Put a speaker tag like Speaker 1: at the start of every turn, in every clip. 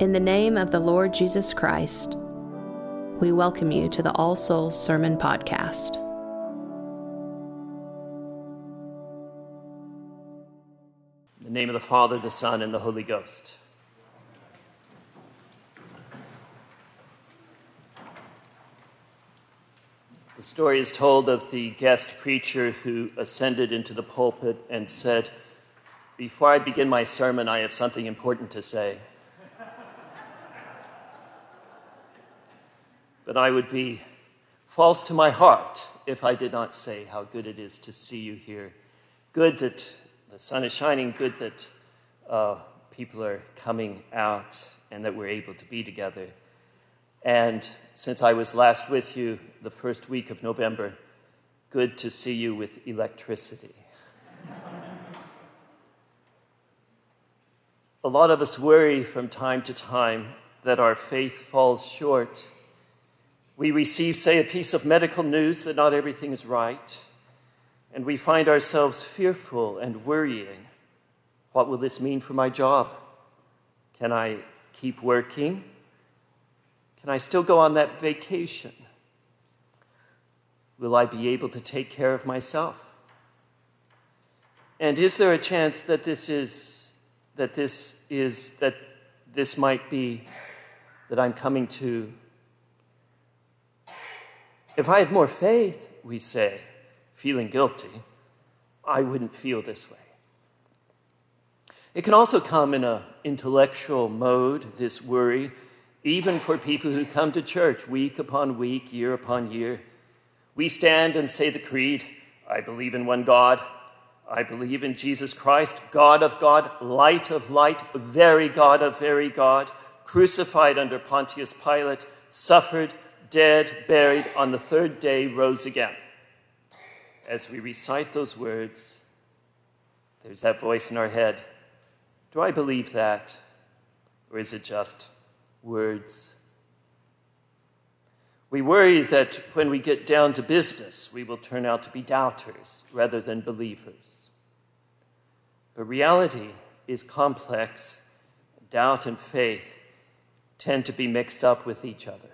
Speaker 1: In the name of the Lord Jesus Christ, we welcome you to the All Souls Sermon Podcast.
Speaker 2: In the name of the Father, the Son, and the Holy Ghost. The story is told of the guest preacher who ascended into the pulpit and said, Before I begin my sermon, I have something important to say. But I would be false to my heart if I did not say how good it is to see you here. Good that the sun is shining, good that uh, people are coming out and that we're able to be together. And since I was last with you the first week of November, good to see you with electricity. A lot of us worry from time to time that our faith falls short we receive, say, a piece of medical news that not everything is right, and we find ourselves fearful and worrying. What will this mean for my job? Can I keep working? Can I still go on that vacation? Will I be able to take care of myself? And is there a chance that this is that this is that this might be that I'm coming to if I had more faith, we say, feeling guilty, I wouldn't feel this way. It can also come in an intellectual mode, this worry, even for people who come to church week upon week, year upon year. We stand and say the creed I believe in one God. I believe in Jesus Christ, God of God, light of light, very God of very God, crucified under Pontius Pilate, suffered, dead, buried, on the third day rose again. As we recite those words, there's that voice in our head Do I believe that? Or is it just words? We worry that when we get down to business, we will turn out to be doubters rather than believers. But reality is complex. Doubt and faith tend to be mixed up with each other.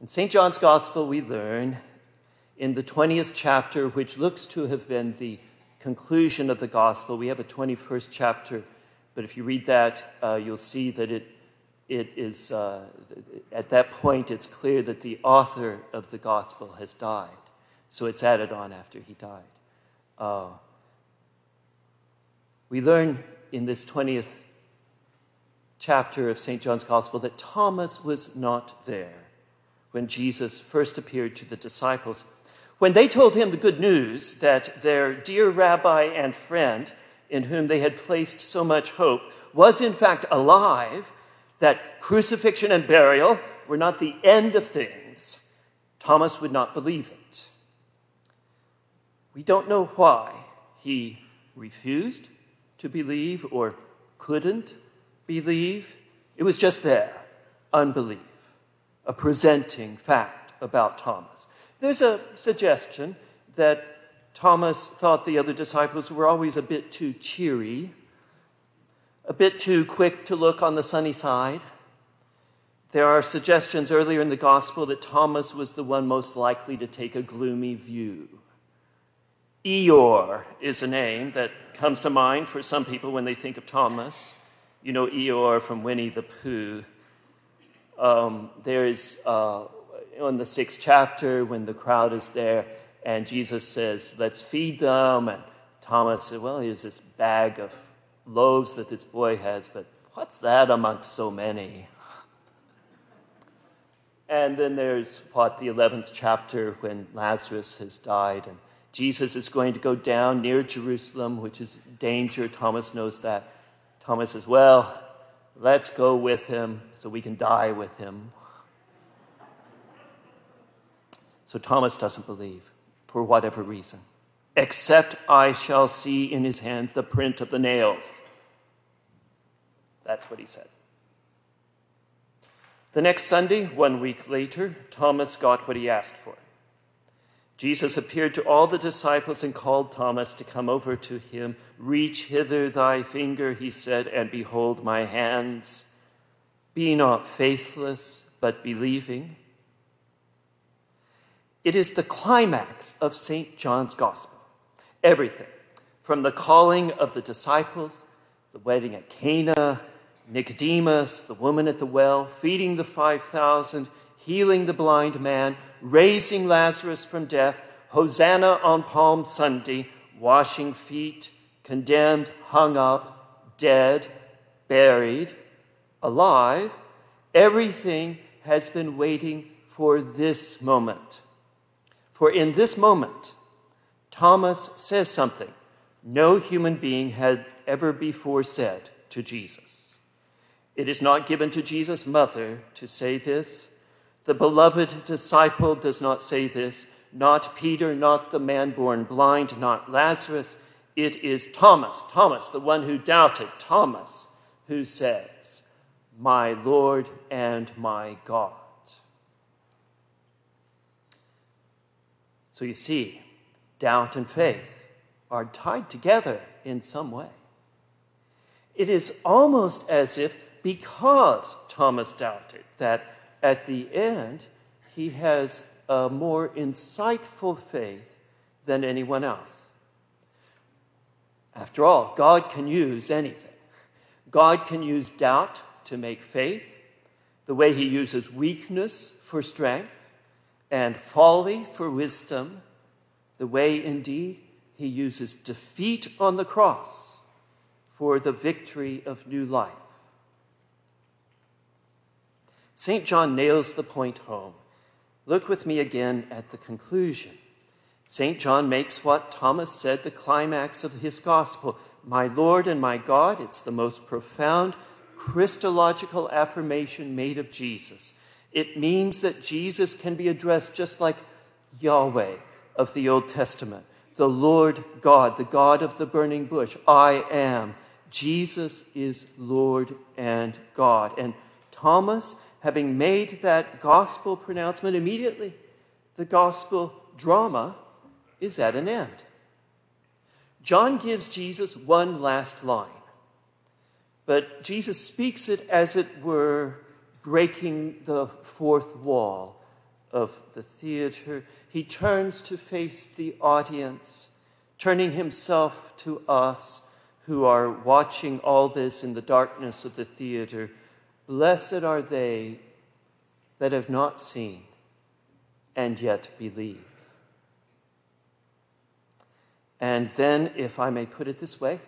Speaker 2: In St. John's Gospel, we learn in the 20th chapter, which looks to have been the conclusion of the Gospel, we have a 21st chapter, but if you read that, uh, you'll see that it, it is, uh, at that point, it's clear that the author of the Gospel has died. So it's added on after he died. Uh, we learn in this 20th chapter of St. John's Gospel that Thomas was not there when Jesus first appeared to the disciples. When they told him the good news that their dear rabbi and friend, in whom they had placed so much hope, was in fact alive, that crucifixion and burial were not the end of things, Thomas would not believe it. We don't know why he refused to believe or couldn't believe. It was just there unbelief a presenting fact about Thomas. There's a suggestion that Thomas thought the other disciples were always a bit too cheery, a bit too quick to look on the sunny side. There are suggestions earlier in the gospel that Thomas was the one most likely to take a gloomy view. Eeyore is a name that comes to mind for some people when they think of Thomas. You know Eeyore from Winnie the Pooh um, there is uh, in the sixth chapter when the crowd is there and Jesus says, Let's feed them. And Thomas said, Well, here's this bag of loaves that this boy has, but what's that amongst so many? And then there's what the 11th chapter when Lazarus has died and Jesus is going to go down near Jerusalem, which is danger. Thomas knows that. Thomas says, Well, Let's go with him so we can die with him. So Thomas doesn't believe for whatever reason, except I shall see in his hands the print of the nails. That's what he said. The next Sunday, one week later, Thomas got what he asked for. Jesus appeared to all the disciples and called Thomas to come over to him. Reach hither thy finger, he said, and behold my hands. Be not faithless, but believing. It is the climax of St. John's Gospel. Everything from the calling of the disciples, the wedding at Cana, Nicodemus, the woman at the well, feeding the 5,000, healing the blind man, raising Lazarus from death, Hosanna on Palm Sunday, washing feet, condemned, hung up, dead, buried, alive. Everything has been waiting for this moment. For in this moment, Thomas says something no human being had ever before said to Jesus. It is not given to Jesus' mother to say this. The beloved disciple does not say this, not Peter, not the man born blind, not Lazarus. It is Thomas, Thomas, the one who doubted, Thomas, who says, My Lord and my God. So you see, doubt and faith are tied together in some way. It is almost as if because Thomas doubted that at the end he has a more insightful faith than anyone else. After all, God can use anything. God can use doubt to make faith, the way he uses weakness for strength and folly for wisdom, the way indeed he uses defeat on the cross for the victory of new life. St. John nails the point home. Look with me again at the conclusion. St. John makes what Thomas said the climax of his gospel My Lord and my God. It's the most profound Christological affirmation made of Jesus. It means that Jesus can be addressed just like Yahweh of the Old Testament the Lord God, the God of the burning bush. I am. Jesus is Lord and God. And Thomas, having made that gospel pronouncement immediately, the gospel drama is at an end. John gives Jesus one last line, but Jesus speaks it as it were breaking the fourth wall of the theater, he turns to face the audience, turning himself to us who are watching all this in the darkness of the theater. Blessed are they that have not seen and yet believe. And then, if I may put it this way,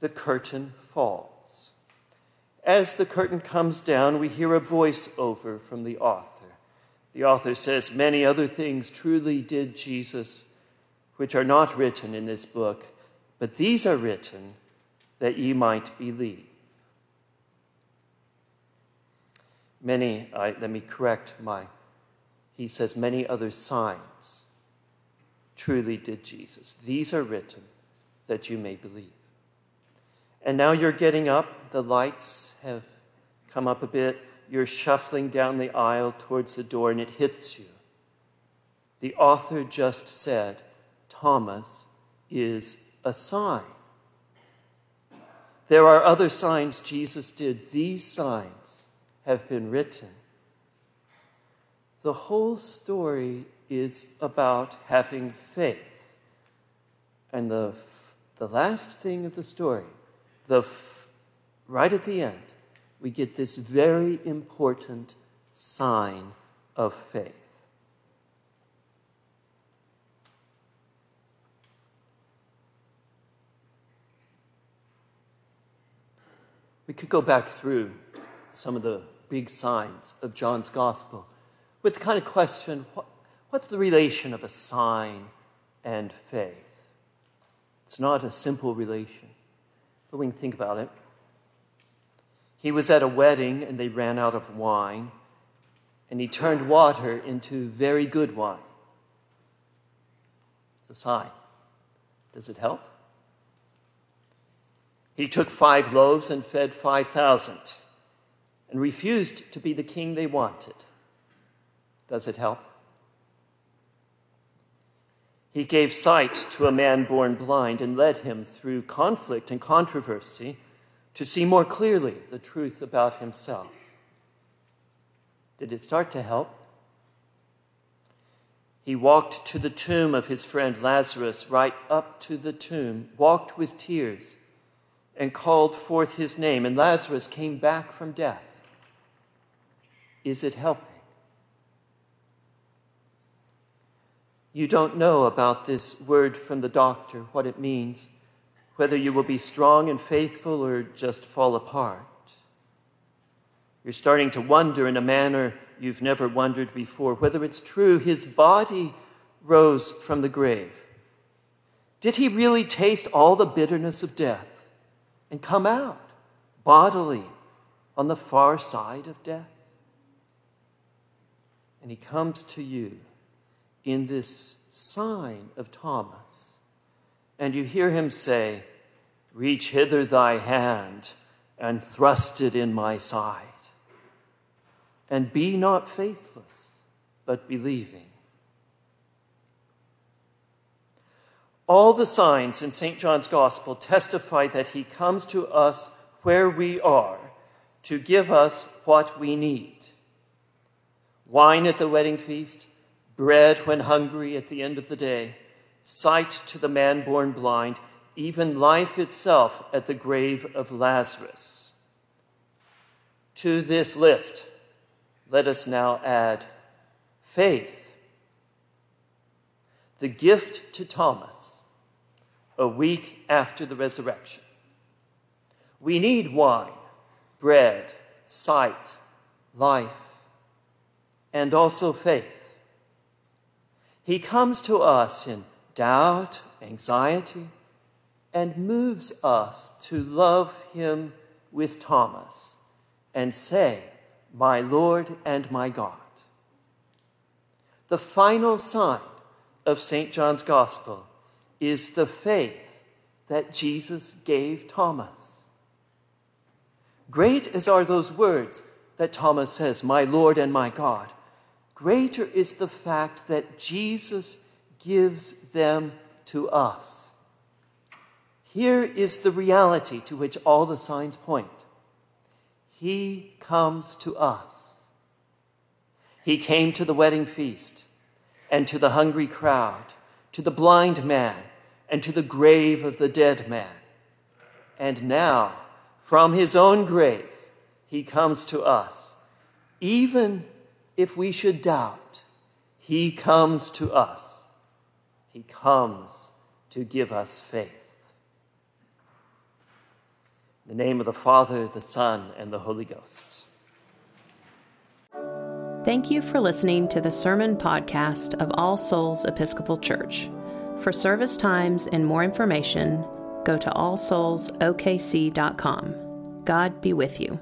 Speaker 2: the curtain falls. As the curtain comes down, we hear a voiceover from the author. The author says, Many other things truly did Jesus, which are not written in this book, but these are written that ye might believe. Many, let me correct my, he says, many other signs truly did Jesus. These are written that you may believe. And now you're getting up, the lights have come up a bit you're shuffling down the aisle towards the door and it hits you. The author just said, Thomas is a sign. There are other signs Jesus did. These signs have been written. The whole story is about having faith. And the, the last thing of the story, the, right at the end, we get this very important sign of faith. We could go back through some of the big signs of John's gospel with the kind of question what, what's the relation of a sign and faith? It's not a simple relation, but we can think about it. He was at a wedding and they ran out of wine, and he turned water into very good wine. It's a sign. Does it help? He took five loaves and fed 5,000 and refused to be the king they wanted. Does it help? He gave sight to a man born blind and led him through conflict and controversy to see more clearly the truth about himself. Did it start to help? He walked to the tomb of his friend Lazarus, right up to the tomb, walked with tears, and called forth his name, and Lazarus came back from death. Is it helping? You don't know about this word from the doctor, what it means, whether you will be strong and faithful or just fall apart. You're starting to wonder in a manner you've never wondered before whether it's true his body rose from the grave. Did he really taste all the bitterness of death and come out bodily on the far side of death? And he comes to you in this sign of Thomas. And you hear him say, Reach hither thy hand and thrust it in my side. And be not faithless, but believing. All the signs in St. John's Gospel testify that he comes to us where we are to give us what we need wine at the wedding feast, bread when hungry at the end of the day, sight to the man born blind, even life itself at the grave of Lazarus. To this list, let us now add faith, the gift to Thomas a week after the resurrection. We need wine, bread, sight, life, and also faith. He comes to us in doubt, anxiety, and moves us to love him with Thomas and say, My Lord and my God. The final sign of St. John's Gospel is the faith that Jesus gave Thomas. Great as are those words that Thomas says, My Lord and my God. Greater is the fact that Jesus gives them to us. Here is the reality to which all the signs point He comes to us. He came to the wedding feast and to the hungry crowd, to the blind man and to the grave of the dead man. And now, from his own grave, he comes to us, even if we should doubt, He comes to us. He comes to give us faith. In the name of the Father, the Son, and the Holy Ghost.
Speaker 1: Thank you for listening to the sermon podcast of All Souls Episcopal Church. For service times and more information, go to allsoulsokc.com. God be with you.